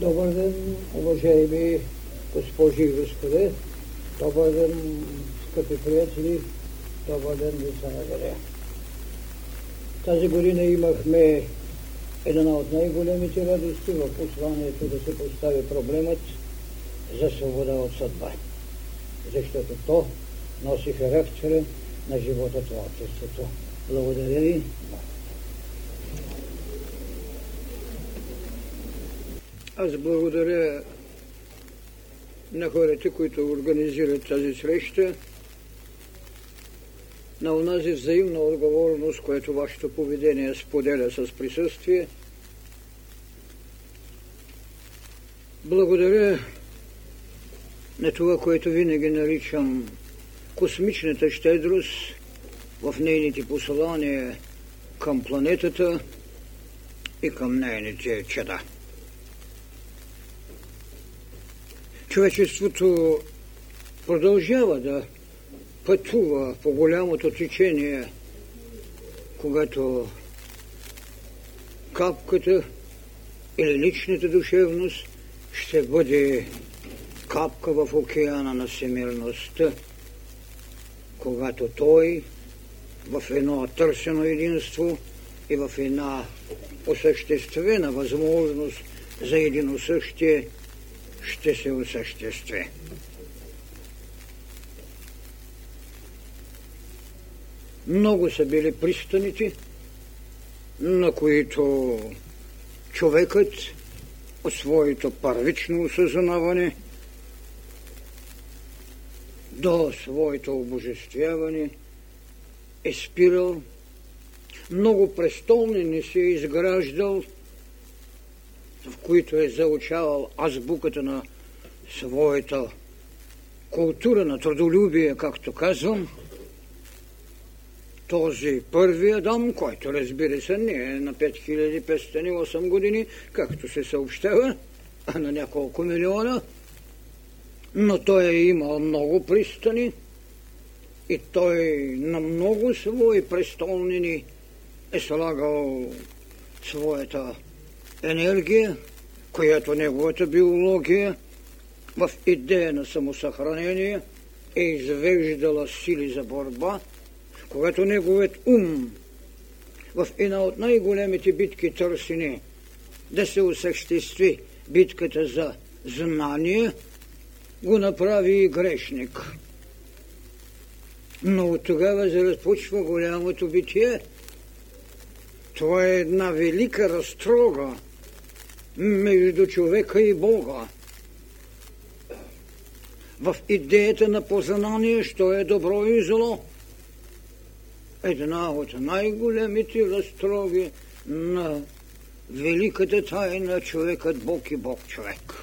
Добър ден, уважаеми госпожи и господа. Добър ден, скъпи приятели. Добър ден, деца на Галея. Тази година имахме една от най-големите радости в посланието да се постави проблемът за свобода от съдба. Защото то носи характера на живота творчеството. Благодаря ви. Аз благодаря на хората, които организират тази среща, на онази взаимна отговорност, което вашето поведение споделя с присъствие. Благодаря на това, което винаги наричам космичната щедрост в нейните послания към планетата и към нейните чеда. Човечеството продължава да пътува по голямото течение, когато капката или личната душевност ще бъде капка в океана на всемирността, когато той в едно търсено единство и в една осъществена възможност за единосъщие ще се осъществи. Много са били пристаните, на които човекът от своето първично осъзнаване до своето обожествяване е спирал, много престолни не се е изграждал – в които е заучавал азбуката на своята култура на трудолюбие, както казвам, този първи Адам, който разбира се не е на 5508 години, както се съобщава, а на няколко милиона, но той е имал много пристани и той на много свои престолнини е слагал своята енергия, която неговата биология в идея на самосъхранение е извеждала сили за борба, когато неговият ум в една от най-големите битки търсени да се осъществи битката за знание, го направи и грешник. Но от тогава започва голямото битие. Това е една велика разтрога между човека и Бога. В идеята на познание, що е добро и зло. Една от най-големите разстроги на великата тайна човекът Бог и Бог човек.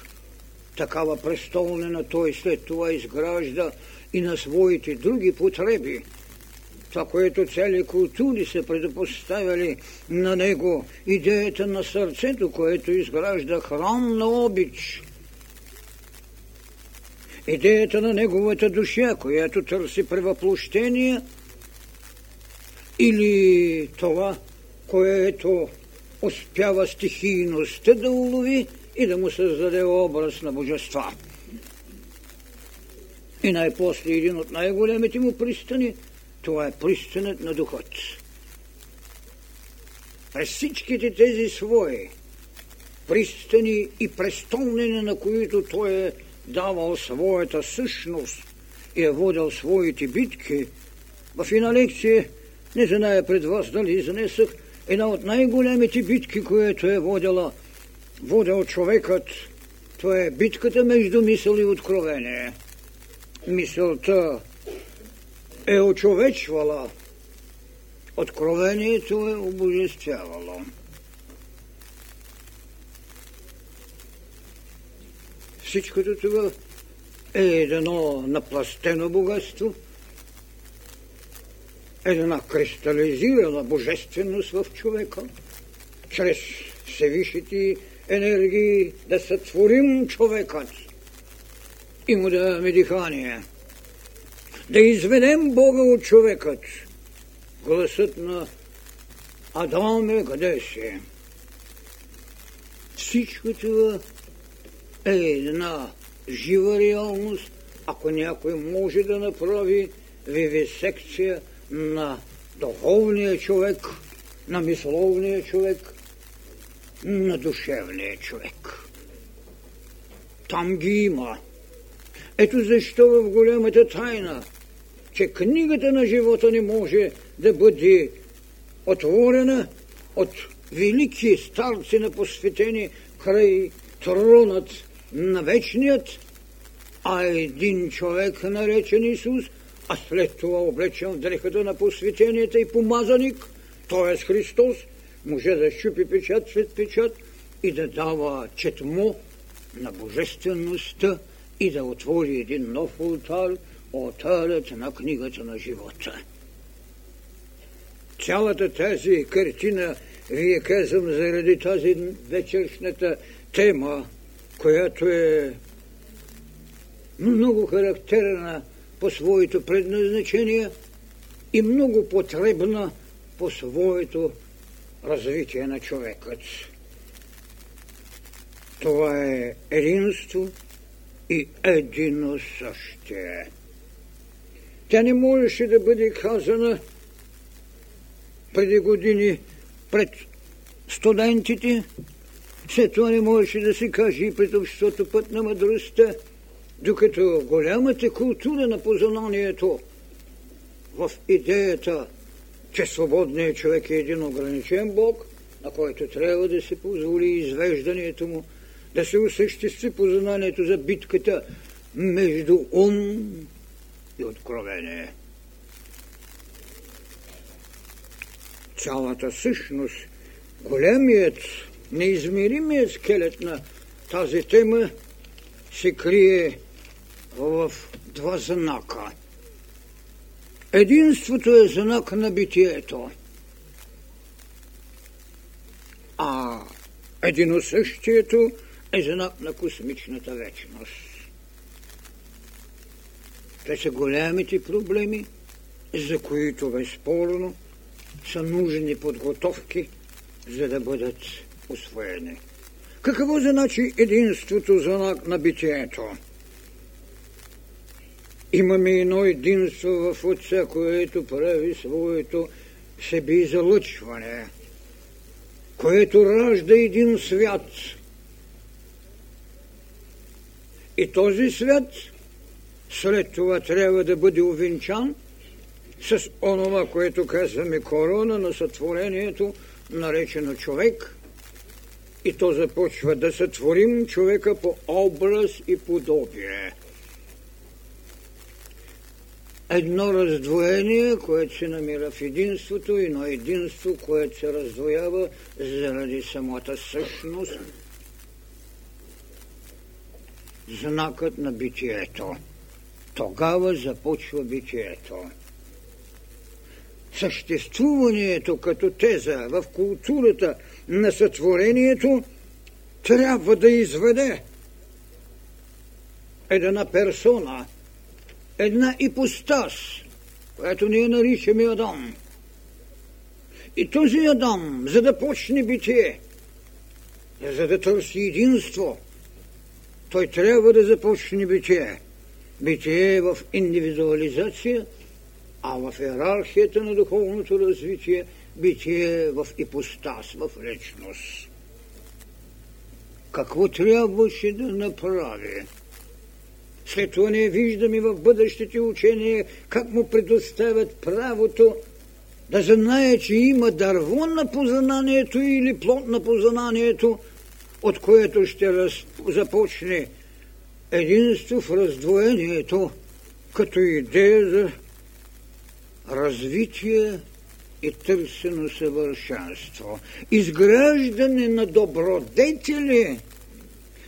Такава престолнена той след това изгражда и на своите други потреби – това, което цели култури се предпоставяли на него, идеята на сърцето, което изгражда храм на обич, идеята на неговата душа, която търси превъплощение, или това, което успява стихийността да улови и да му създаде образ на божества. И най-после един от най-големите му пристани – това е пристанът на духът. През всичките тези свои пристани и престолнения, на които той е давал своята същност и е водил своите битки, в една лекция, не зная пред вас дали изнесах, една от най-големите битки, която е водила, водил човекът, това е битката между мисъл и откровение. Мисълта е очовечвала, откровението е обожествявало. Всичкото това е едно напластено богатство, една кристализирана божественост в човека, чрез всевишите енергии да сътворим човекът. И му да дадем дихание – да изведем Бога от човекът. Гласът на Адам е къде си? Всичко това е една жива реалност, ако някой може да направи вивисекция на духовния човек, на мисловния човек, на душевния човек. Там ги има. Ето защо в голямата тайна, че книгата на живота не може да бъде отворена от велики старци на посветени край тронът на вечният, а един човек, наречен Исус, а след това облечен в дрехата на посветенията и помазаник, т.е. Христос, може да щупи печат след печат и да дава четмо на божествеността и да отвори един нов ултар, ултарът на книгата на живота. Цялата тази картина вие казвам заради тази вечершната тема, която е много характерна по своето предназначение и много потребна по своето развитие на човекът. Това е единство и едино същие. Тя не можеше да бъде казана преди години пред студентите, след това не можеше да се каже и пред обществото път на мъдростта, докато голямата култура на познанието в идеята, че свободният човек е един ограничен Бог, на който трябва да се позволи извеждането му, да се осъществи познанието за битката между ум и откровение. Цялата същност, големият, неизмеримият скелет на тази тема се крие в два знака. Единството е знак на битието, а единосъщието е знак на космичната вечност. Те са големите проблеми, за които безспорно са нужни подготовки, за да бъдат освоени. Какво значи единството знак на битието? Имаме едно единство в Отца, което прави своето себе залъчване, което ражда един свят. И този свят след това трябва да бъде увенчан с онова, което казваме корона на сътворението, наречено човек. И то започва да сътворим човека по образ и подобие едно раздвоение, което се намира в единството, и едно единство, което се раздвоява заради самата същност, знакът на битието. Тогава започва битието. Съществуването като теза в културата на сътворението трябва да изведе една персона – една ипостас, която ние наричаме Адам. И този Адам, за да почне битие, за да търси единство, той трябва да започне битие. Битие в индивидуализация, а в иерархията на духовното развитие битие е в ипостас, в личност. Какво трябваше да направи? След това не виждаме в бъдещите учения как му предоставят правото да знае, че има дърво на познанието или плод на познанието, от което ще раз... започне единство в раздвоението, като идея за развитие и търсено съвършенство. Изграждане на добродетели –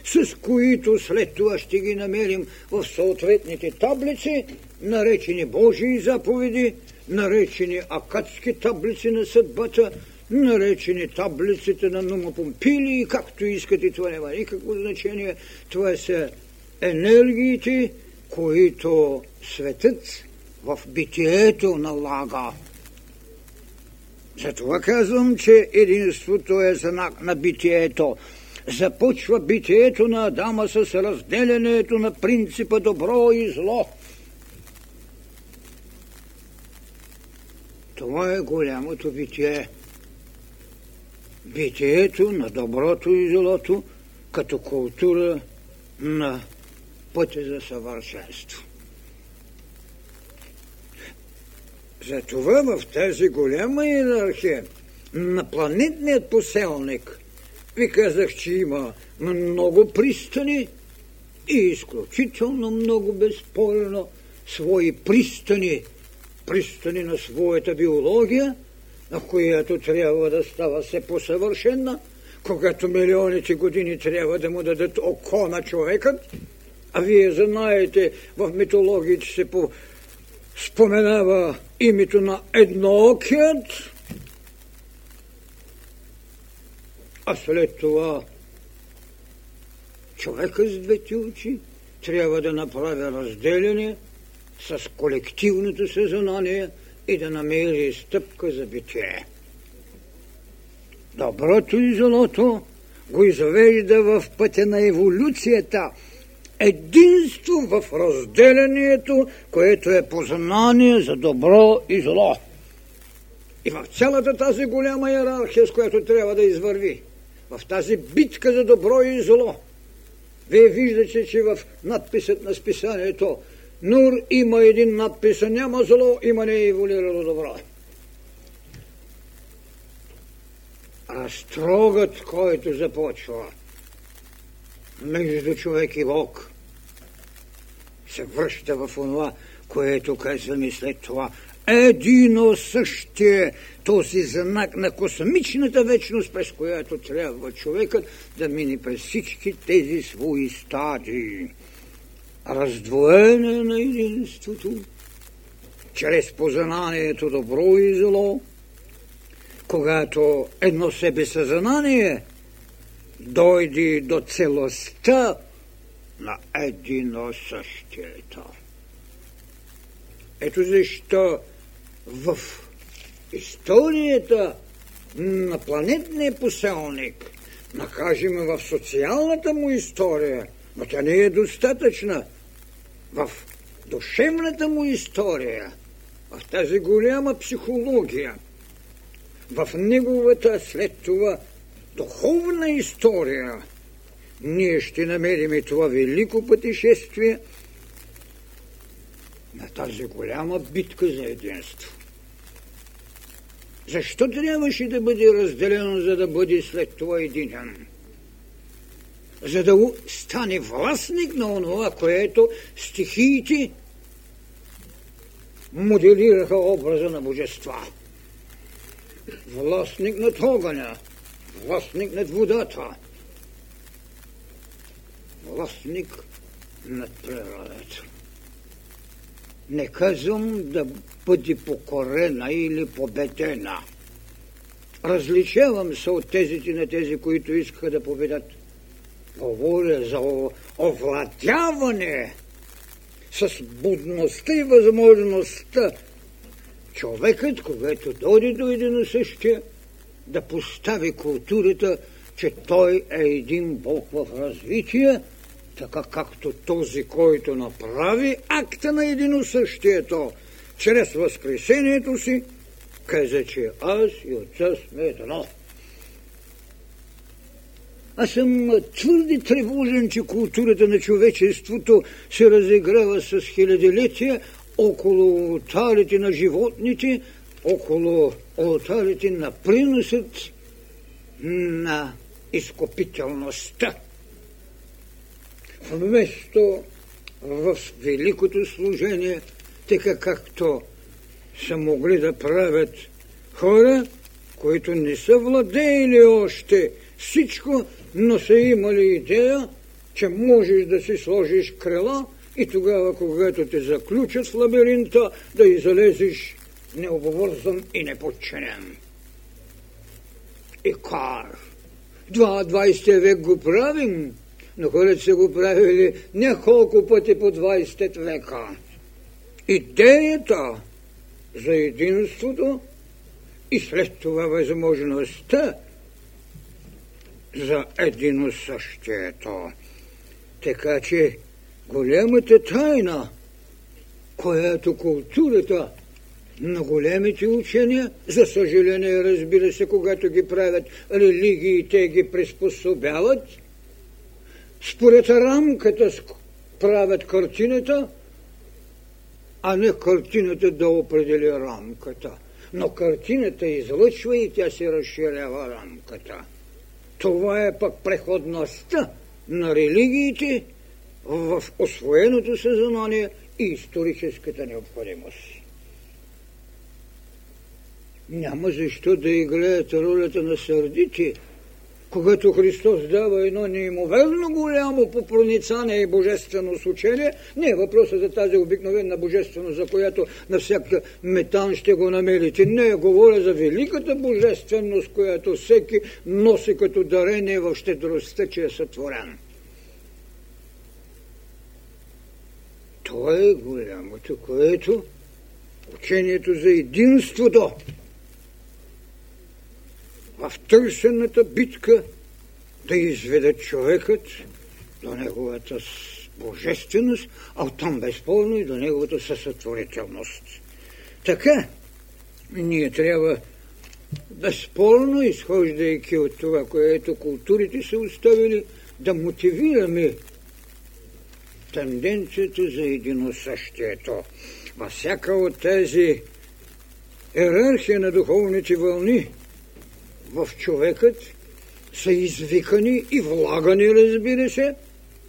с които след това ще ги намерим в съответните таблици, наречени Божии заповеди, наречени акадски таблици на съдбата, наречени таблиците на Нума Помпили, както искате, това няма никакво значение. Това са енергиите, които светът в битието налага. Затова казвам, че единството е знак на битието. започва битието на Адама с разделянето на принципа добро и зло. Това е голямото битие. Битието на доброто и злото като култура на пътя за съвършенство. Затова в тази голяма иерархия на планетният поселник ви казах, че има много пристани и изключително много безспорно свои пристани, пристани на своята биология, на която трябва да става се по-съвършенна, когато милионите години трябва да му дадат око на човекът, а вие знаете в митологиите се по споменава името на едноокият, а след това човека с двете очи трябва да направи разделяне с колективното съзнание и да намери стъпка за битие. Доброто и злото го извежда в пътя на еволюцията – единство в разделението, което е познание за добро и зло. И в цялата тази голяма иерархия, с която трябва да извърви, в тази битка за добро и зло, вие виждате, че в надписът на списанието Нур има един надпис, няма зло, има не еволюирало добро. Разтрогът, който започва – между човек и Бог се връща в онова, което казваме след това. Едино същие този знак на космичната вечност, през която трябва човекът да мине през всички тези свои стадии. Раздвоение на единството, чрез познанието добро и зло, когато едно себе съзнание – дойде до целостта на едино същието. Ето защо в историята на планетния поселник, накажем в социалната му история, но тя не е достатъчна, в душевната му история, в тази голяма психология, в неговата след това духовна история ние ще намерим това велико пътешествие на тази голяма битка за единство. Защо трябваше да бъде разделено, за да бъде след това единен? За да стане властник на онова, което стихиите моделираха образа на божества. Властник на огъня, властник над водата, властник над природата. Не казвам да бъде покорена или победена. Различавам се от тезите на тези, които искаха да победат. Говоря за овладяване с будността и възможността. Човекът, когато дойде до един същия, да постави културата, че той е един Бог в развитие, така както този, който направи акта на единосъщието чрез възкресението си, каза, че аз и отца сме едно. Аз съм твърде тревожен, че културата на човечеството се разиграва с хилядилетия около алтарите на животните, около алтарите на приносът на изкупителността. Вместо в великото служение, така както са могли да правят хора, които не са владеели още всичко, но са имали идея, че можеш да си сложиш крила и тогава, когато те заключат в лабиринта, да излезеш необвързан и неподчинен. И кар. Два, 20 век го правим, но хората са го правили няколко пъти по 20 века. Идеята за единството и след това възможността за едино същието. Така че голямата тайна, която културата на големите учения, за съжаление, разбира се, когато ги правят религии, те ги приспособяват, според рамката правят картината, а не картината да определи рамката. Но картината излъчва и тя се разширява рамката. Това е пък преходността на религиите в освоеното съзнание и историческата необходимост. Няма защо да играят ролята на сърдите, когато Христос дава едно неимоверно голямо по проницание и божествено учение, не е въпросът за тази обикновена божественост, за която на всяка метан ще го намерите. Не, говоря за великата божественост, която всеки носи като дарение в щедростта, че е сътворен. Това е голямото, което учението за единството в търсената битка да изведе човекът до неговата божественост, а оттам безспорно и до неговата съсътворителност. Така, ние трябва безспорно, изхождайки от това, което културите са оставили, да мотивираме тенденцията за единосъщието. Във всяка от тези иерархия на духовните вълни в човекът са извикани и влагани, разбира се,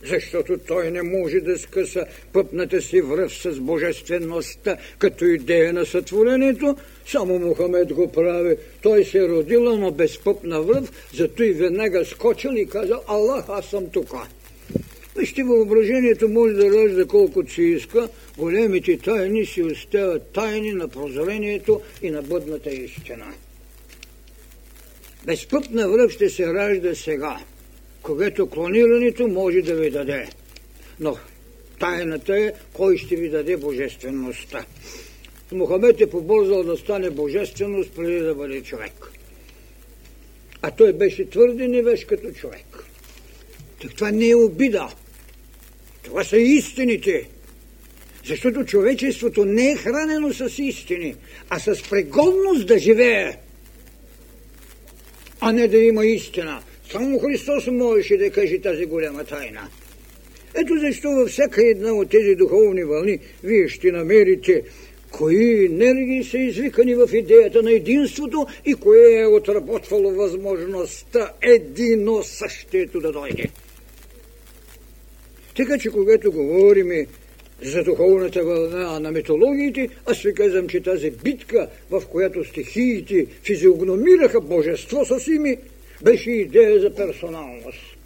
защото той не може да скъса пъпната си връв с божествеността като идея на сътворението. Само Мухамед го прави. Той се е родил, но без пъпна връв, зато и веднага скочил и казал, Аллах, аз съм тука. Вижте, въображението може да ражда колкото си иска, големите тайни си остават тайни на прозрението и на бъдната истина. Безпътна връв ще се ражда сега, когато клонирането може да ви даде. Но тайната е кой ще ви даде божествеността. Мухамед е побързал да стане божественост преди да бъде човек. А той беше твърде невеж като човек. Так това не е обида. Това са истините. Защото човечеството не е хранено с истини, а с пригодност да живее а не да има истина. Само Христос можеше да каже тази голяма тайна. Ето защо във всяка една от тези духовни вълни вие ще намерите кои енергии са извикани в идеята на единството и кое е отработвало възможността едино същето да дойде. Така че когато говорим за духовната вълна на митологиите, аз ви казвам, че тази битка, в която стихиите физиогномираха божество с ими, беше идея за персоналност.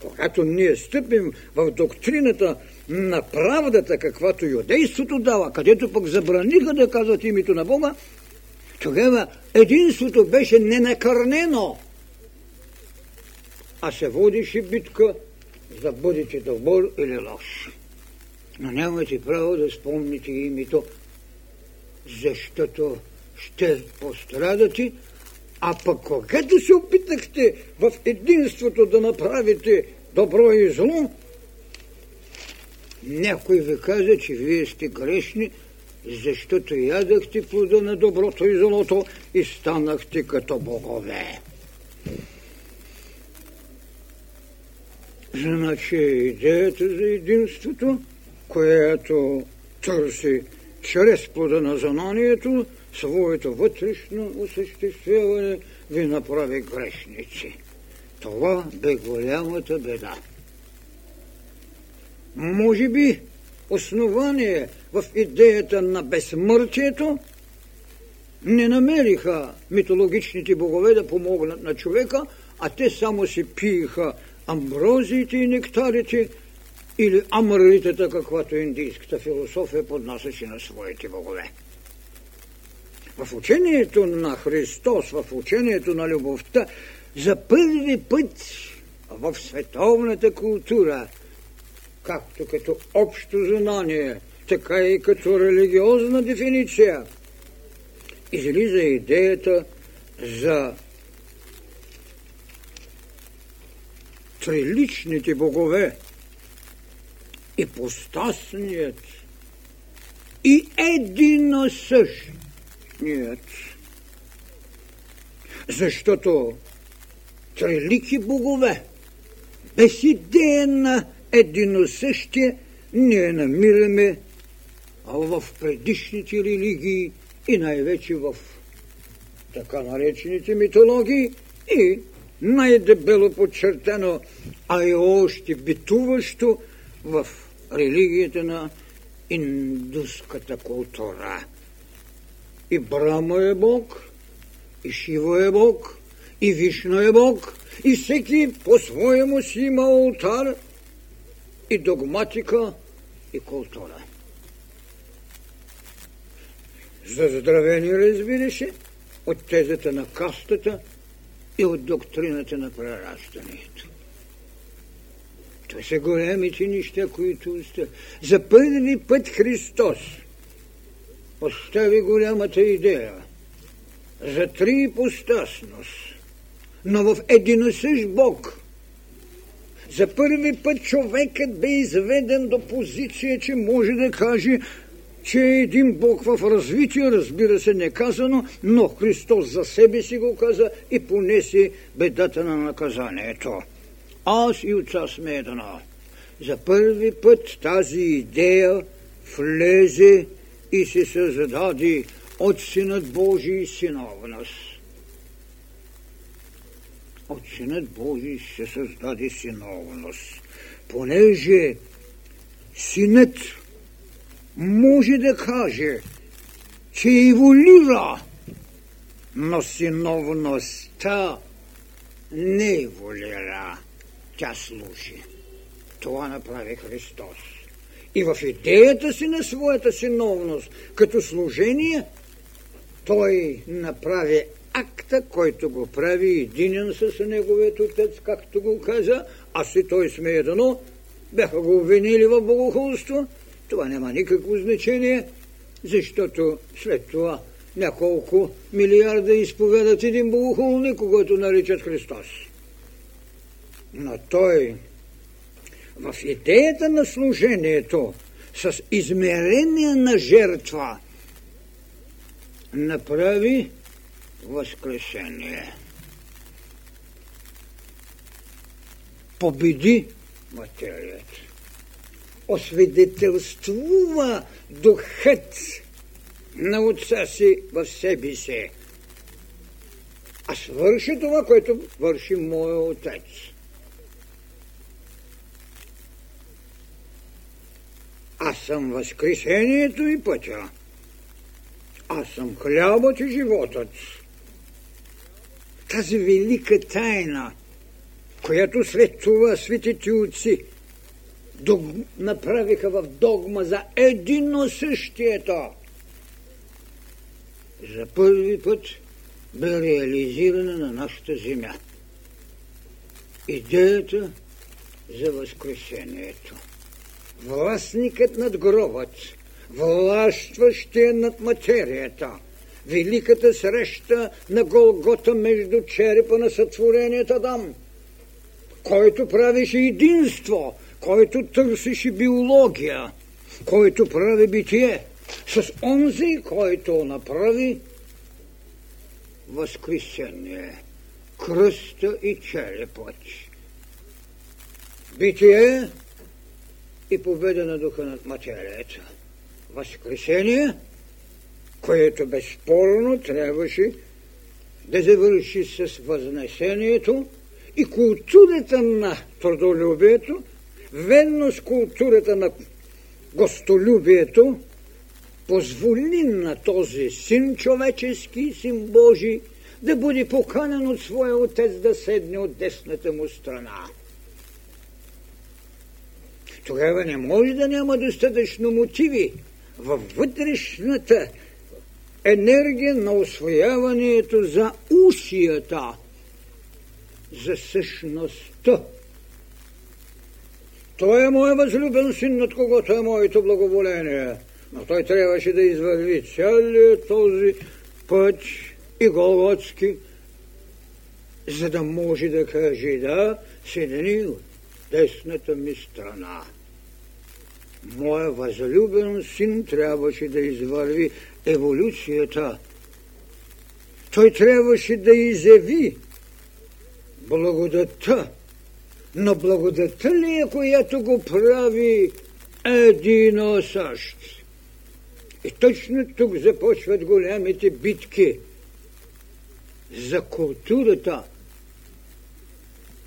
Когато ние стъпим в доктрината на правдата, каквато юдейството дава, където пък забраниха да казват името на Бога, тогава единството беше ненакърнено, а се водише битка за бъдете добър или лош. Но нямате право да спомните името, защото ще пострадате, а пък когато се опитахте в единството да направите добро и зло, някой ви каза, че вие сте грешни, защото ядахте плода на доброто и злото и станахте като богове. Значи идеята за единството, която търси чрез плода на знанието, своето вътрешно осъществяване ви направи грешници. Това бе голямата беда. Може би основание в идеята на безсмъртието не намериха митологичните богове да помогнат на човека, а те само си пиеха амброзиите и нектарите или амритата, каквато индийската философия поднасяше на своите богове. В учението на Христос, в учението на любовта, за първи път в световната култура, както като общо знание, така и като религиозна дефиниция, излиза идеята за триличните богове, и постасният, и едино същият. Защото трилики богове, без идея на едино същие, ние намираме в предишните религии и най-вече в така наречените митологии и най-дебело подчертано, а и още битуващо в религията на индуската култура. И Брама е Бог, и Шива е Бог, и Вишна е Бог, и всеки по-своему си има алтар, и догматика, и култура. За здравени, разбира се, от тезата на кастата и от доктрината на прерастването. Това са големите неща, които остави. За първи път Христос постави голямата идея за три ипостасност, но в единосъщ Бог. За първи път човекът бе изведен до позиция, че може да каже, че е един Бог в развитие, разбира се, не казано, но Христос за себе си го каза и понесе бедата на наказанието. Аз и отца сме едно. За първи път тази идея влезе и се създаде от Синът Божий синовност. От Синът Божий се създаде синовност. Понеже Синът може да каже, че еволюира, но синовността не еволюира тя служи. Това направи Христос. И в идеята си на своята синовност, като служение, той направи акта, който го прави единен с неговият отец, както го каза, аз и той сме едно, бяха го обвинили в богохулство. Това няма никакво значение, защото след това няколко милиарда изповедат един богохулник, когато наричат Христос. Но той в идеята на служението с измерение на жертва направи възкресение. Победи материята. Освидетелствува духът на отца си в себе си. А свърши това, което върши моя отец. Аз съм възкресението и пътя. Аз съм хлябът и животът. Тази велика тайна, която след това светите отци дог... направиха в догма за едино същието, за първи път бе реализирана на нашата земя. Идеята за възкресението властникът над гробът, властващия над материята, великата среща на Голгота между черепа на сътворението Адам, който правеше единство, който търсеше биология, който прави битие, с онзи, който направи възкресение, кръста и черепът. Битие и победа на духа над материята. Възкресение, което безспорно трябваше да завърши с възнесението и културата на трудолюбието, ведно с културата на гостолюбието, позволи на този син човечески, син Божий, да бъде поканен от своя отец да седне от десната му страна тогава не може да няма достатъчно мотиви във вътрешната енергия на освояването за усията, за същността. Той е моят възлюбен син, над когото е моето благоволение. Но той трябваше да извърви целият този път и голготски, за да може да каже, да, седени от десната ми страна. Моя възлюбен син трябваше да извърви еволюцията. Той трябваше да изяви благодата. Но благодата ли е, която го прави едино същ? И точно тук започват голямите битки за културата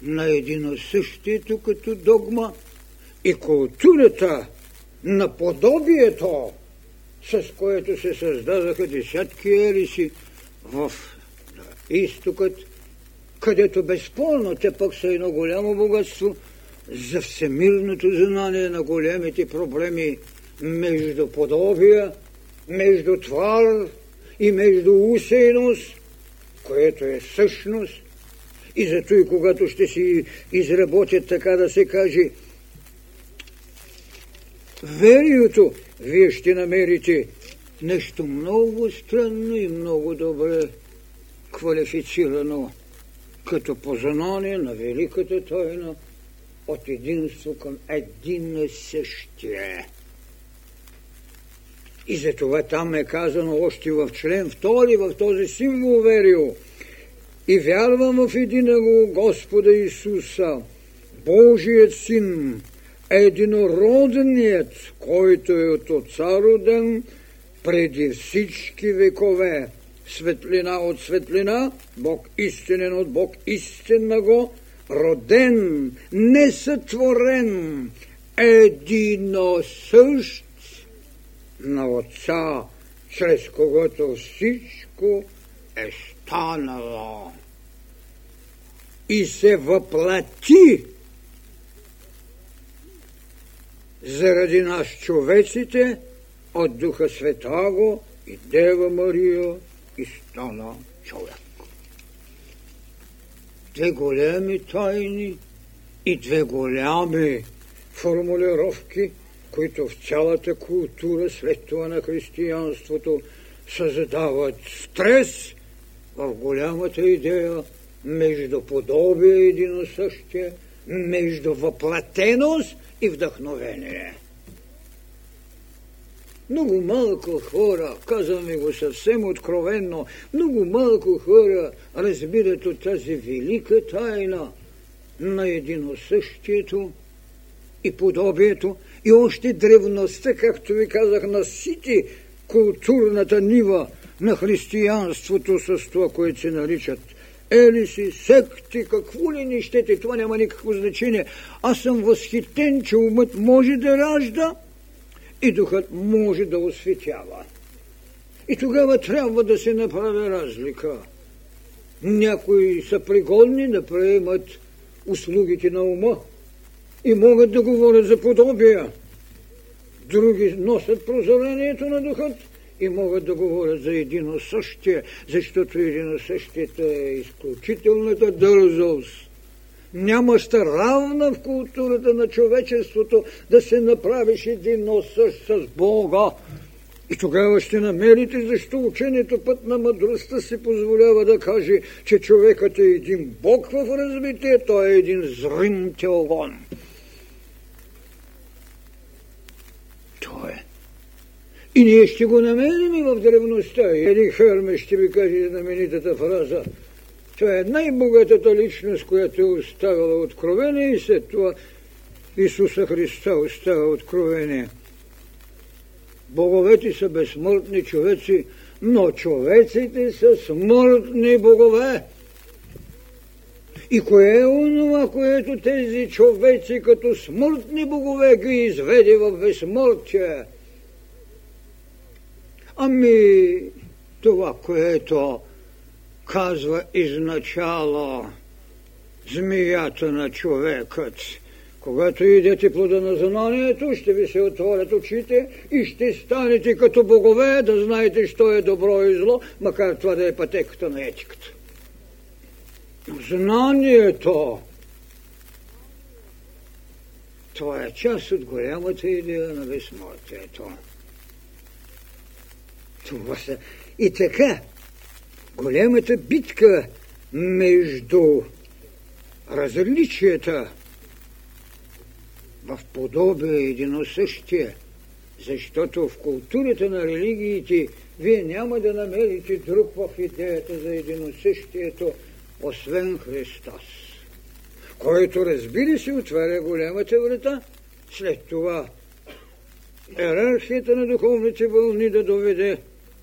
на единосъщието като догма и културата на подобието, с което се създадаха десятки ериси в изтокът, където безспорно те пък са едно голямо богатство за всемирното знание на големите проблеми между подобия, между твар и между усейност, което е същност. И зато и когато ще си изработят, така да се каже, верието, вие ще намерите нещо много странно и много добре квалифицирано като познание на великата тайна от единство към един. И за това там е казано още в член 2 в този символ верио. И вярвам в единого Господа Исуса, Божият Син, единородният, който е от Отца роден преди всички векове. Светлина от светлина, Бог истинен от Бог истиннаго, роден, несътворен, единосъщ на Отца, чрез когото всичко е станало. И се въплати заради нас човеците от Духа Светаго и Дева Мария стана човек. Две големи тайни и две голями формулировки, които в цялата култура след това на християнството създават стрес в голямата идея между подобие едино същие, между въплатеност и вдъхновение. Много малко хора, казваме го съвсем откровенно, много малко хора разбират от тази велика тайна на единосъщието и подобието и още древността, както ви казах, насити културната нива на християнството с това, което се наричат елиси, секти, какво ли не щете, това няма никакво значение. Аз съм възхитен, че умът може да ражда и духът може да осветява. И тогава трябва да се направи разлика. Някои са пригодни да приемат услугите на ума и могат да говорят за подобия. Други носят прозорението на духът и могат да говорят за едино същие, защото едино същието е изключителната дързост. Няма ста равна в културата на човечеството да се направиш едино същ с Бога. И тогава ще намерите защо учението път на мъдростта се позволява да каже, че човекът е един Бог в развитие, той е един зрим теогон. Той е. И ние ще го намерим в древността. Един Херме ще ви каже знаменитата фраза. Това е най-богатата личност, която е оставила откровение и след това Исуса Христа остава откровение. Боговете са безсмъртни човеци, но човеците са смъртни богове. И кое е онова, което тези човеци като смъртни богове ги изведе в безсмъртие? Ами, това, което казва изначало змията на човекът. Когато идете плода на знанието, ще ви се отворят очите и ще станете като богове, да знаете, що е добро и зло, макар това да е пътеката на етиката. Знанието това е част от голямата идея на безсмъртието. Това са... И така, голямата битка между различията в подобие едино същие, защото в културата на религиите вие няма да намерите друг в идеята за единосъщието, освен Христос, който разбира се отваря голямата врата, след това иерархията на духовните вълни да доведе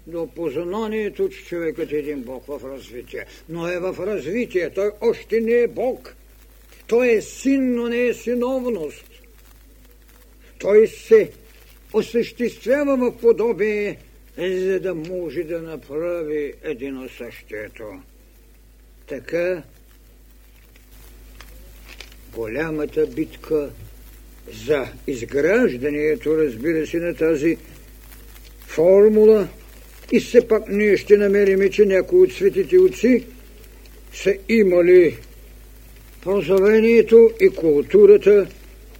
до познанието, че човекът е един Бог в развитие. Но е в развитие. Той още не е Бог. Той е син, но не е синовност. Той се осъществява в подобие, за да може да направи едино същието. Така голямата битка за изграждането, разбира се, на тази формула и все пак ние ще намерим, че някои от светите отци са имали прозовението и културата,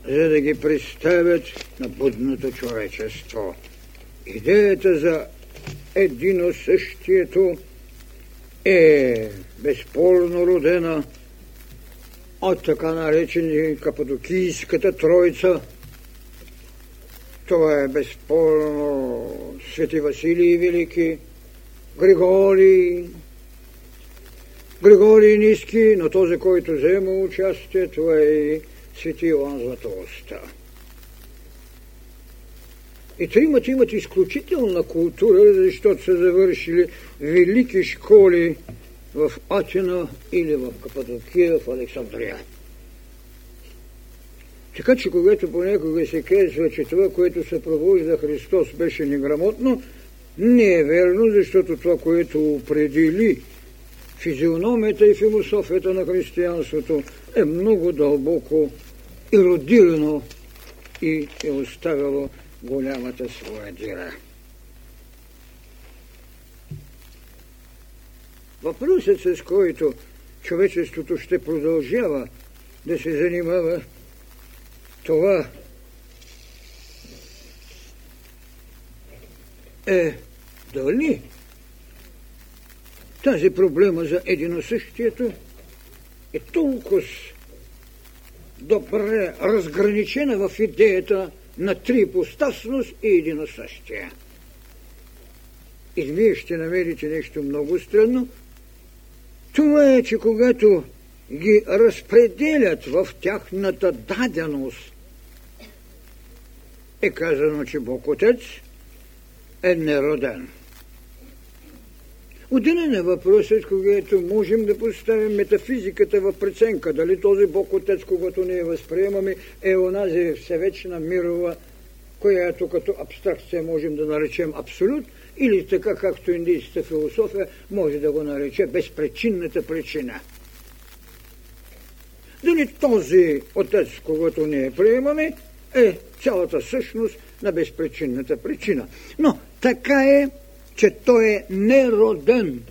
за да ги представят на будното човечество. Идеята за едино същието е безспорно родена от така наречени Кападокийската троица. Това е безспорно Свети Василий Велики, Григорий, Григорий Ниски, но този, който взема участие, това е и Свети Иоанн Златоуста. И тримата имат изключителна култура, защото са завършили велики школи в Атина или в Кападокия, в Александрия. Така че когато понякога се казва, че това, което се провожда Христос беше неграмотно, не е верно, защото това, което определи физиономията и философията на християнството е много дълбоко еродирано и е оставило голямата своя дира. Въпросът, с който човечеството ще продължава да се занимава, това е дали тази проблема за единосъщието е толкова добре разграничена в идеята на трипостасност и единосъщие. И вие ще намерите нещо много странно. Това е, че когато ги разпределят в тяхната даденост, е казано, че Бог Отец е нероден. Отделен е въпросът, когато можем да поставим метафизиката в преценка, дали този Бог Отец, когато ние възприемаме, е онази всевечна мирова, която като абстракция можем да наречем абсолют, или така както индийската философия може да го нарече безпричинната причина. Дали този Отец, когато ние приемаме, е цялата същност на безпричинната причина. Но така е че той е нероден.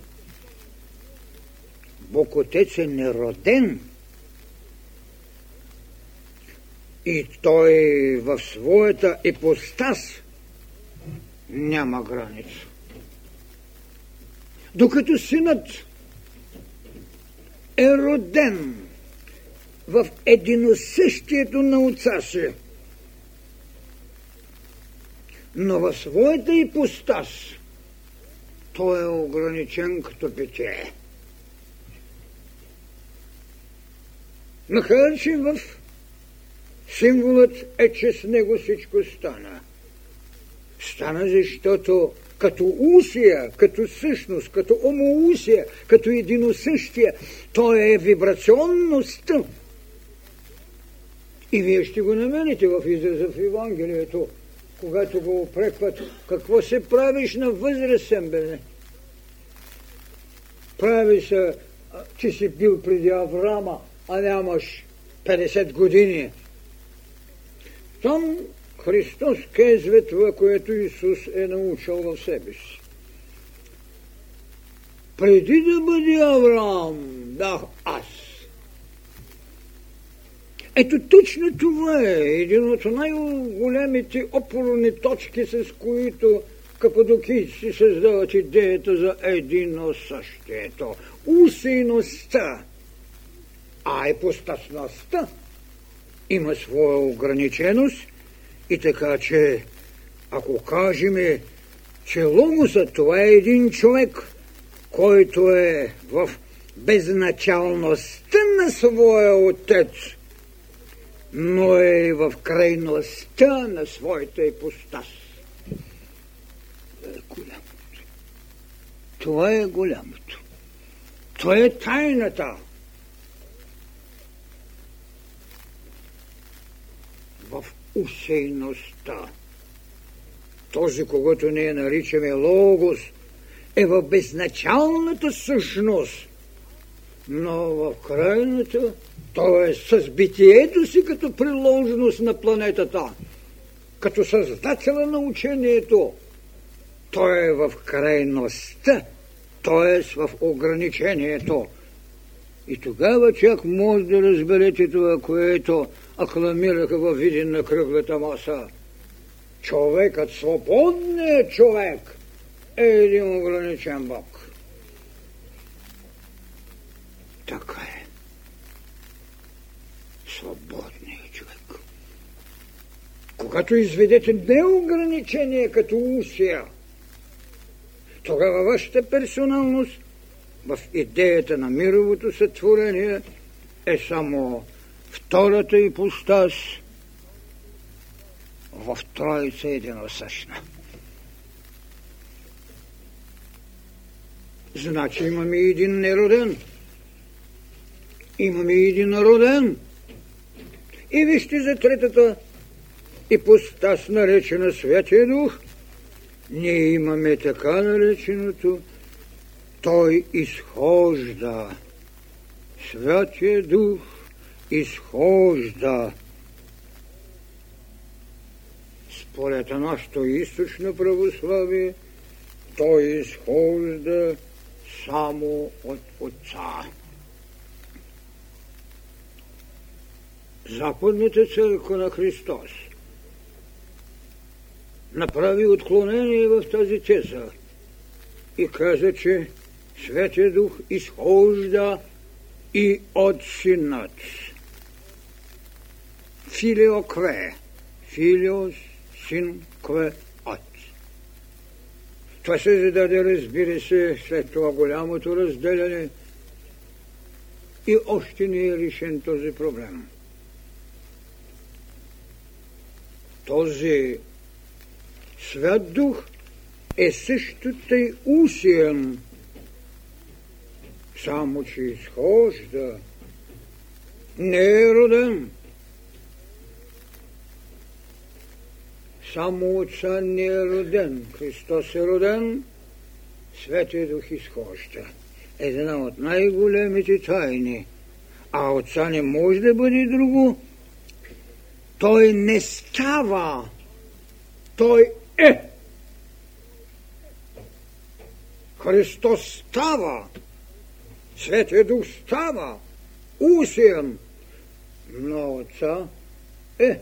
Бог Отец е нероден. И той в своята епостас няма граница. Докато синът е роден в единосъщието на отца си, но в своята ипостас той е ограничен като битие. Макар, че в символът е, че с него всичко стана. Стана, защото като усия, като същност, като омоусия, като единосъщие, той е вибрационността. И вие ще го намерите в израза в Евангелието, когато го опрекват, какво се правиш на възрастен, бе? прави се, че си бил преди Аврама, а нямаш 50 години. Там Христос казва това, което Исус е научил в себе си. Преди да бъде Авраам, бях аз. Ето точно това е. Един от най-големите опорни точки, с които кападокийци създават идеята за едино същието. Усейността А епостасността има своя ограниченост. И така, че ако кажем, че логосът това е един човек, който е в безначалността на своя отец, но е в крайността на своята ипостас. Е голямото. Това е голямото. Това е тайната. В усейността. Този, когато ние наричаме логос, е в безначалната същност, но в крайната, т.е. с битието си като приложеност на планетата, като създателя на учението, той е в крайността, т.е. в ограничението. И тогава чак може да разберете това, което акламираха във виден на кръглата маса. Човекът, свободният човек, е един ограничен Бог. Така е. Свободният човек. Когато изведете неограничение като усия, тогава вашата персоналност в идеята на мировото сътворение е само втората ипостас в Троица единосъщна. Значи имаме един нероден. Имаме един роден. И вижте за третата ипостас, наречена Святия Дух – ние имаме така нареченото, той изхожда. Святия Дух изхожда. Според нашето източно православие, той изхожда само от Отца. Западната църква на Христос – направи отклонение в тази теза и каза, че Светия Дух изхожда и от Синът. Филио кве, филиос, син кве, от. Това се зададе, разбира се, след това голямото разделяне и още не е решен този проблем. Този Свят Дух е също тъй усиен, само че изхожда, не е роден. Само Отца не е роден. Христос е роден, Светия Дух изхожда. Една от най-големите тайни. А Отца не може да бъде друго. Той не става. Той е, Христос става, Светия Дух става, усиен на Отца е.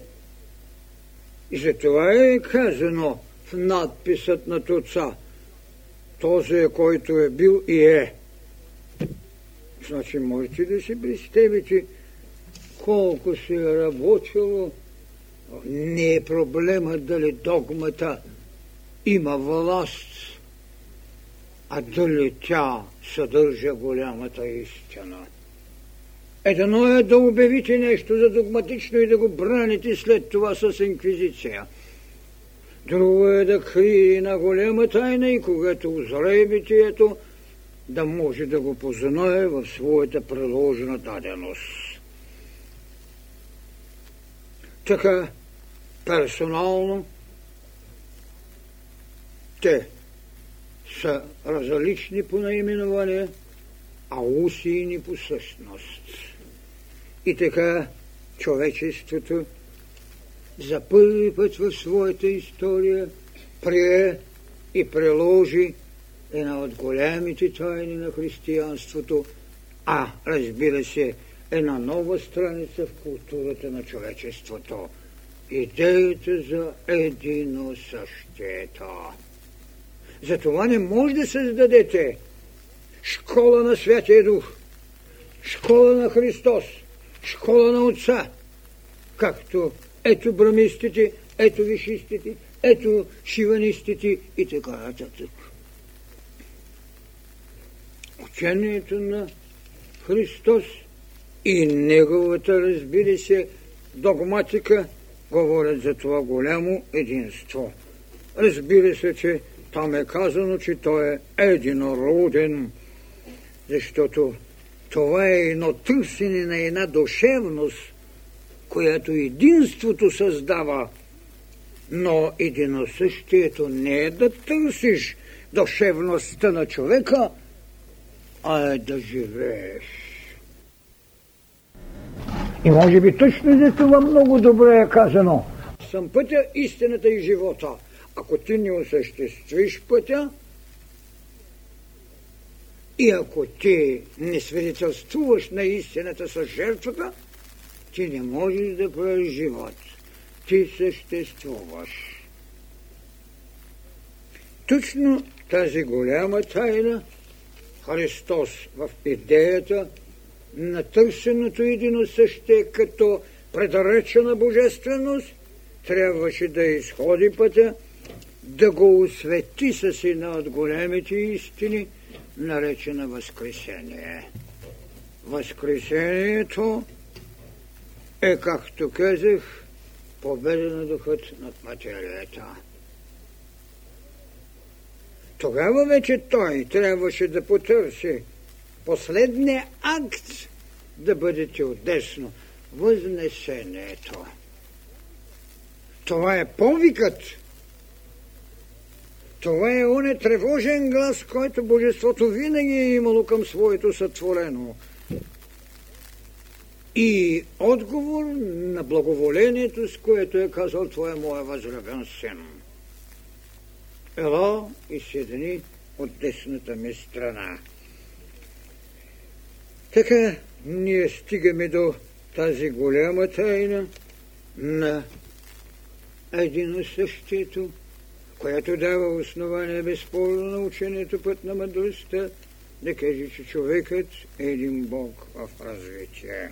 И за това е казано в надписът на Отца, този, който е бил и е. Значи можете да си представите колко се е работило не е проблема дали догмата има власт, а дали тя съдържа голямата истина. Едно е да обявите нещо за догматично и да го браните след това с инквизиция. Друго е да крие на голяма тайна и когато узрее битието, да може да го познае в своята приложена даденост. Така, персонално те са различни по наименование, а усийни по същност. И така човечеството за първи път в своята история прие и приложи една от големите тайни на християнството, а разбира се, една нова страница в културата на човечеството – идеята за едино същето. Затова не може да създадете школа на Святия Дух, школа на Христос, школа на Отца, както ето брамистите, ето вишистите, ето шиванистите и така нататък. Учението на Христос и неговата, разбира се, догматика говорят за това голямо единство. Разбира се, че там е казано, че той е единороден, защото това е едно търсене на една душевност, която единството създава, но единосъщието не е да търсиш душевността на човека, а е да живееш. И може би точно за това много добре е казано. Съм пътя, истината и живота. Ако ти не осъществиш пътя, и ако ти не свидетелствуваш на истината с жертвата, ти не можеш да правиш живот. Ти съществуваш. Точно тази голяма тайна Христос в идеята на търсеното едино същие като предречена божественост, трябваше да изходи пътя, да го освети с една от големите истини, наречена Възкресение. Възкресението е, както казах, победа на духът над материята. Тогава вече той трябваше да потърси последния акт да бъдете отдесно. Възнесението. Това е повикът. Това е оне тревожен глас, който Божеството винаги е имало към своето сътворено. И отговор на благоволението, с което е казал, това е моя възлюбен син. Ела и седни от десната ми страна. Така ние стигаме до тази голяма тайна на един същието, която дава основание безспорно на учението път на мъдростта, да каже, че човекът е един Бог в развитие.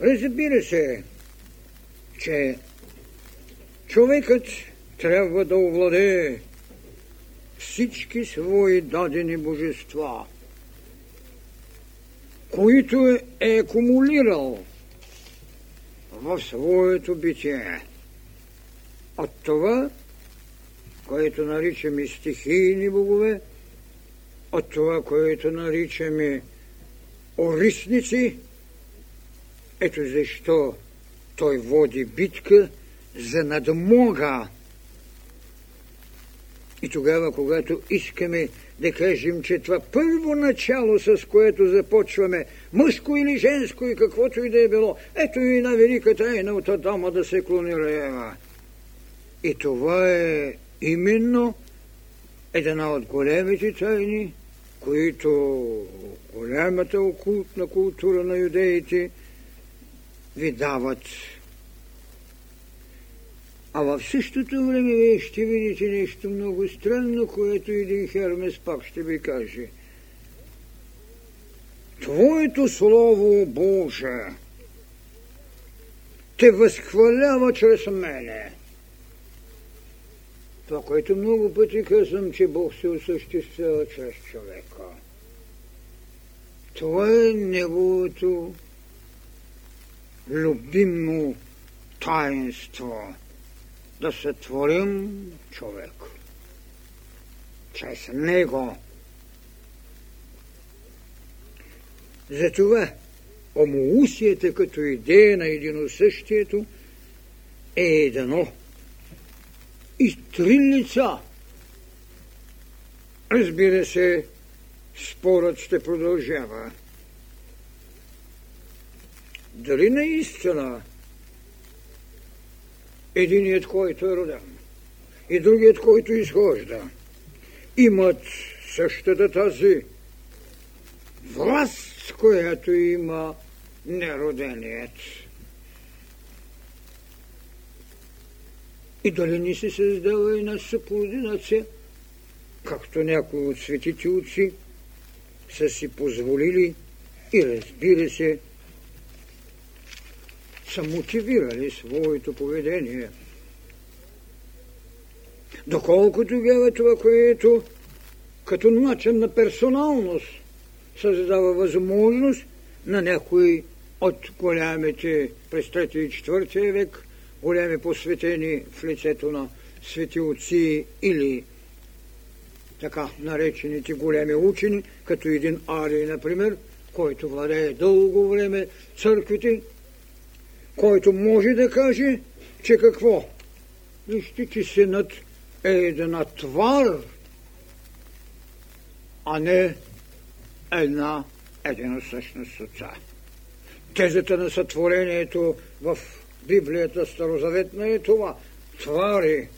Разбира се, че човекът трябва да овладее всички свои дадени божества – които е акумулирал в своето битие. От това, което наричаме стихийни богове, от това, което наричаме орисници, ето защо той води битка за надмога. И тогава, когато искаме да кажем, че това първо начало, с което започваме, мъжко или женско и каквото и да е било, ето и на велика тайна от Адама да се клонира Ева. И това е именно една от големите тайни, които голямата окултна култура на юдеите ви дават а в същото време вие ще видите нещо много странно, което един Хермес пак ще ви каже. Твоето Слово Боже те възхвалява чрез мене. Това, което много пъти казвам, че Бог се осъществява чрез човека. Това е неговото любимо таинство – да сътворим човек. Чрез него. Затова омоусията като идея на единосъщието е едно и три лица. Разбира се, спорът ще продължава. Дали наистина единият, който е роден и другият, който изхожда, имат същата тази власт, която има нероденият. И дали ни се създава една съкоординация, както някои от светите отци са си позволили и разбира се, са мотивирали своето поведение. Доколко тогава това, което като начин на персоналност създава възможност на някои от голямите през 3 и 4 век, големи посветени в лицето на свети отци или така наречените големи учени, като един Арий, например, който владее дълго време църквите, който може да каже, че какво? Вижте, че синът е една твар, а не една единосъщност с отца. Тезата на сътворението в Библията Старозаветна е това. Твари.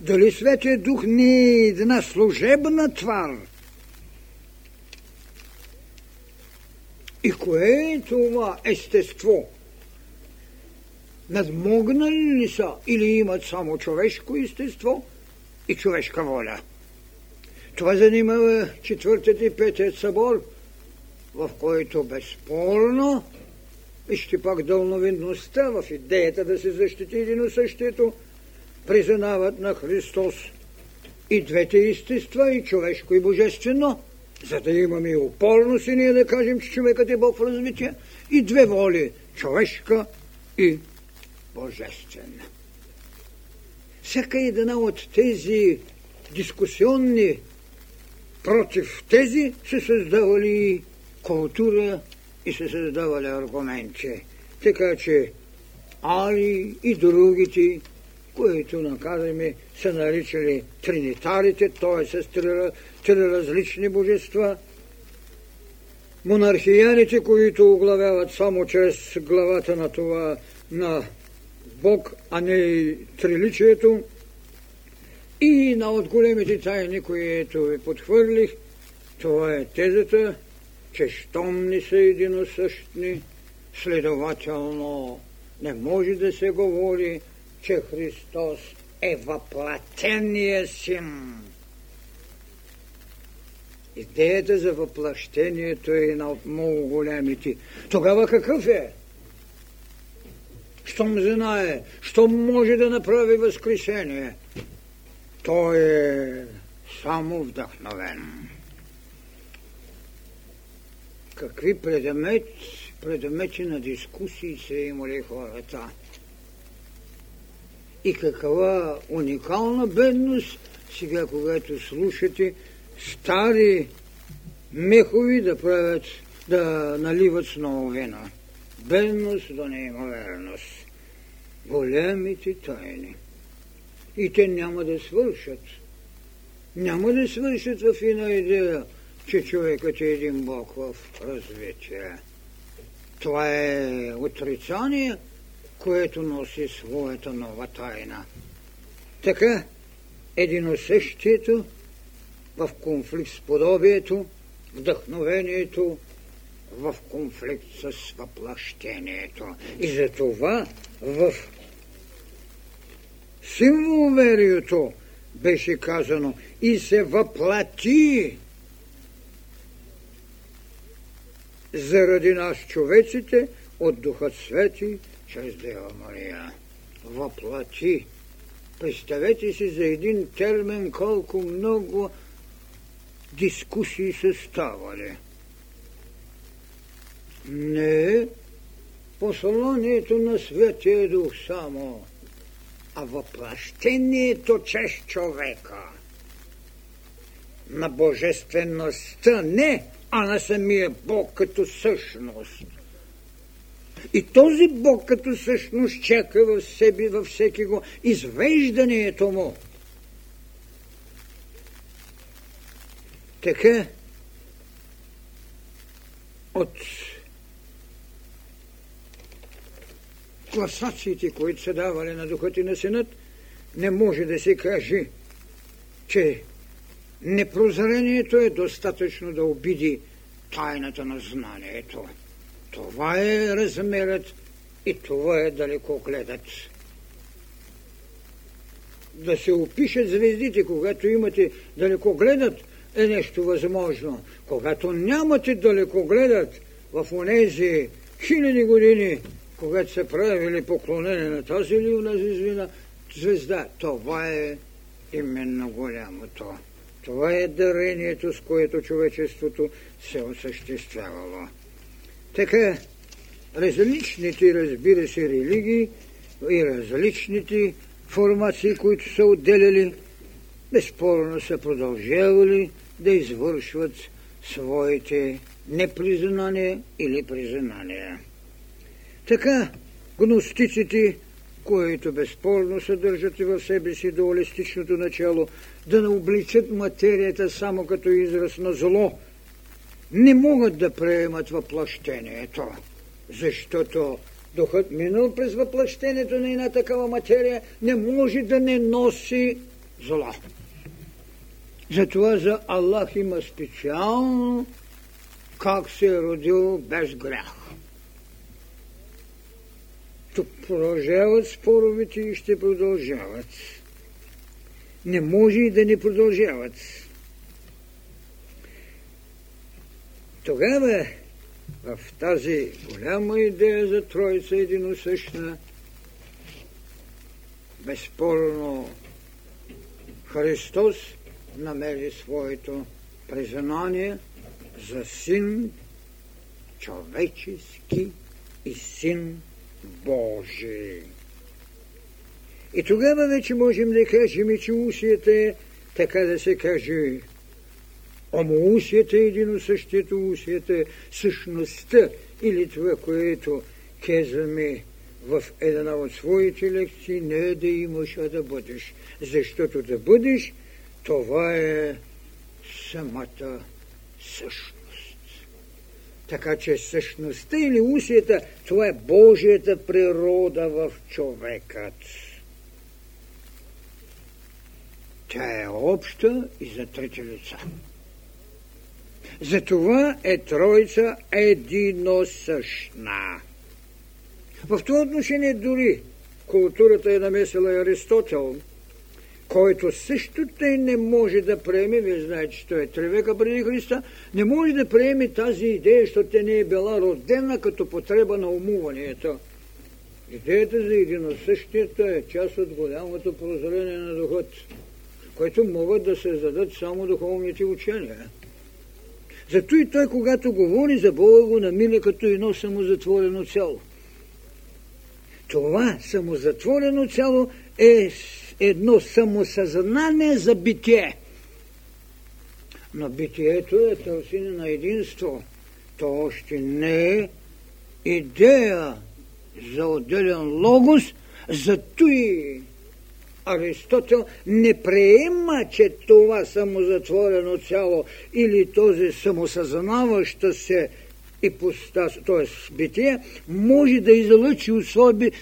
Дали Светия Дух не е една служебна твар? Кое е това естество? Надмогнали ли са или имат само човешко естество и човешка воля? Това занимава четвъртият и петият събор, в който безспорно вижте пак дълновидността в идеята да се защити едино същото, признават на Христос и двете естества, и човешко, и божествено, за да имаме и упорност и ние да кажем, че човекът е Бог в развитие, и две воли – човешка и божествена. Всяка една от тези дискусионни против тези се създавали култура и се създавали аргументи. Така че Али и другите, които наказаме, са наричали тринитарите, т.е. с три, три различни божества, монархияните, които оглавяват само чрез главата на това на Бог, а не и триличието, и на от големите тайни, които ви подхвърлих, това е тезата, че щом не са единосъщни, следователно не може да се говори, че Христос е въплатения син. Идеята за въплащението е една от много големите. Тогава какъв е? Щом знае, щом може да направи възкресение, той е само вдъхновен. Какви предмет, предмети на дискусии са имали хората? И каква уникална бедност сега, когато слушате стари мехови да правят, да наливат с новина. Бедност до неимоверност. Големите тайни и те няма да свършат. Няма да свършат в една идея, че човекът е един Бог в развитие. Това е отрицание, което носи своята нова тайна. Така, единосъщието в конфликт с подобието, вдъхновението в конфликт с въплащението. И за това в символоверието беше казано и се въплати заради нас човеците от Духът Свети чрез Дева Мария. Въплати. Представете си за един термин колко много дискусии са ставали. Не посланието на Светия Дух само, а въплащението чрез човека на божествеността, не, а на самия Бог като същност. И този Бог като същност чака в себе, във всеки го извеждането му. Така от класациите, които са давали на духът и на синът, не може да се каже, че непрозрението е достатъчно да обиди тайната на знанието. Това е размерът и това е далеко гледат. Да се опишат звездите, когато имате далеко гледат, е нещо възможно. Когато нямате далеко гледат в онези хиляди години, когато са правили поклонение на тази или онази звезда, това е именно голямото. Това е дарението, с което човечеството се осъществявало. Така, различните, разбира се, религии и различните формации, които са отделяли, безспорно са продължавали да извършват своите непризнания или признания. Така, гностиците, които безспорно съдържат в себе си дуалистичното начало, да не обличат материята само като израз на зло, не могат да приемат въплъщението, защото духът минал през въплъщението на една такава материя не може да не носи зло. Затова за Аллах има специално как се е родил без грях. Тук продължават споровете и ще продължават. Не може и да не продължават. Тогава в тази голяма идея за Троица единосъщна, безспорно Христос намери своето признание за син човечески и син Божий. И тогава вече можем да кажем, че усията е, така да се каже, Омоусията е едино същото, усията е същността или това, което казваме в една от своите лекции, не е да имаш, а да бъдеш. Защото да бъдеш, това е самата същност. Така че същността или усията, това е Божията природа в човекът. Тя е обща и за трети лица. Затова е Троица единосъщна. В това отношение дори културата е намесила и Аристотел, който също тъй не може да приеме, вие знаете, че той е три века преди Христа, не може да приеме тази идея, защото не е била родена като потреба на умуването. Идеята за единосъщието е част от голямото прозрение на духът, което могат да се зададат само духовните учения. Зато и той, когато говори за Бога, го намиля като едно самозатворено цяло. Това самозатворено цяло е едно самосъзнание за битие. Но битието е търсене на единство. То още не е идея за отделен логос, зато и Аристотел не приема, че това самозатворено цяло или този самосъзнаваща се ипостас, т.е. битие, може да излъчи от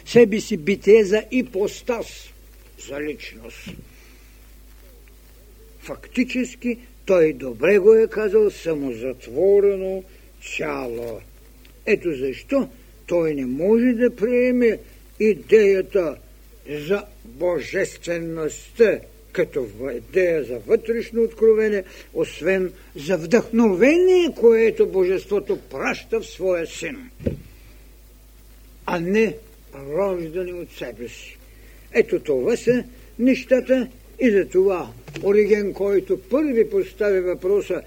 себе си битие за ипостас, за личност. Фактически той добре го е казал самозатворено цяло. Ето защо той не може да приеме идеята за божествеността като идея за вътрешно откровение, освен за вдъхновение, което Божеството праща в своя син, а не рождани от себе си. Ето това са нещата и за това Ориген, който първи постави въпроса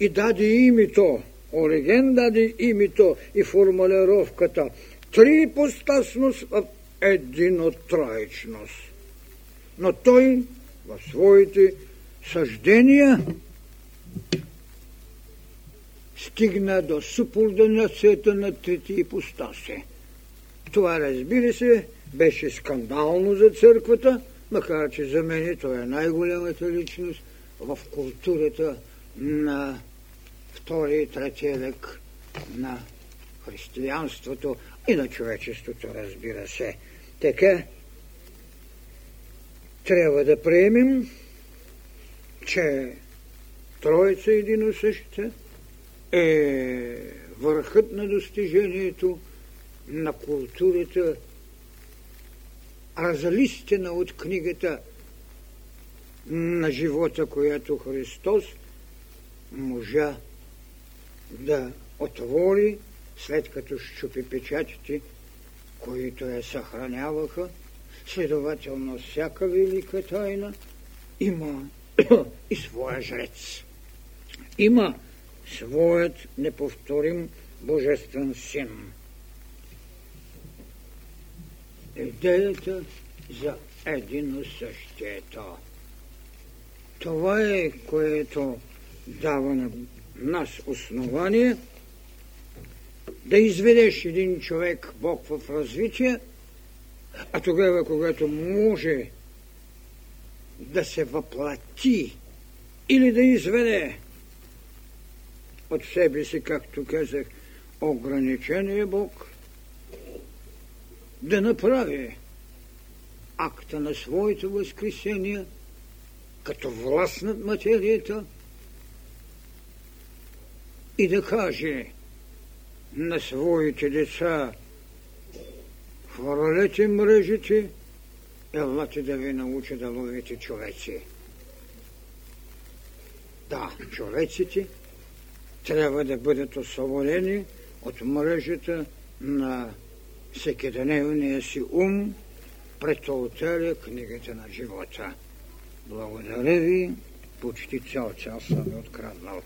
и даде името, Ориген даде името и формулировката три постасност в единотроечност. Но той в своите съждения стигна до субординацията на трите ипостаси. Това, разбира се, беше скандално за църквата, макар че за мен той е най-голямата личност в културата на втори и третия век на християнството и на човечеството, разбира се. Така, трябва да приемем, че Троица едино съща е върхът на достижението на културата, разлистена от книгата на живота, която Христос можа да отвори, след като щупи печатите, които я съхраняваха. Следователно, всяка велика тайна има и своя жрец. Има своят неповторим божествен син. Идеята за един същието. Това е, което дава на нас основание да изведеш един човек Бог в развитие, а тогава, когато може да се въплати или да изведе от себе си, както казах, ограничение Бог, да направи акта на своето възкресение като власт над материята и да каже на своите деца хвърлете мрежите, елате да ви науча да ловите човеци. Да, човеците трябва да бъдат освободени от мрежата на всекидневния си ум пред алтаря книгата на живота. Благодаря ви, почти цял час съм откраднал.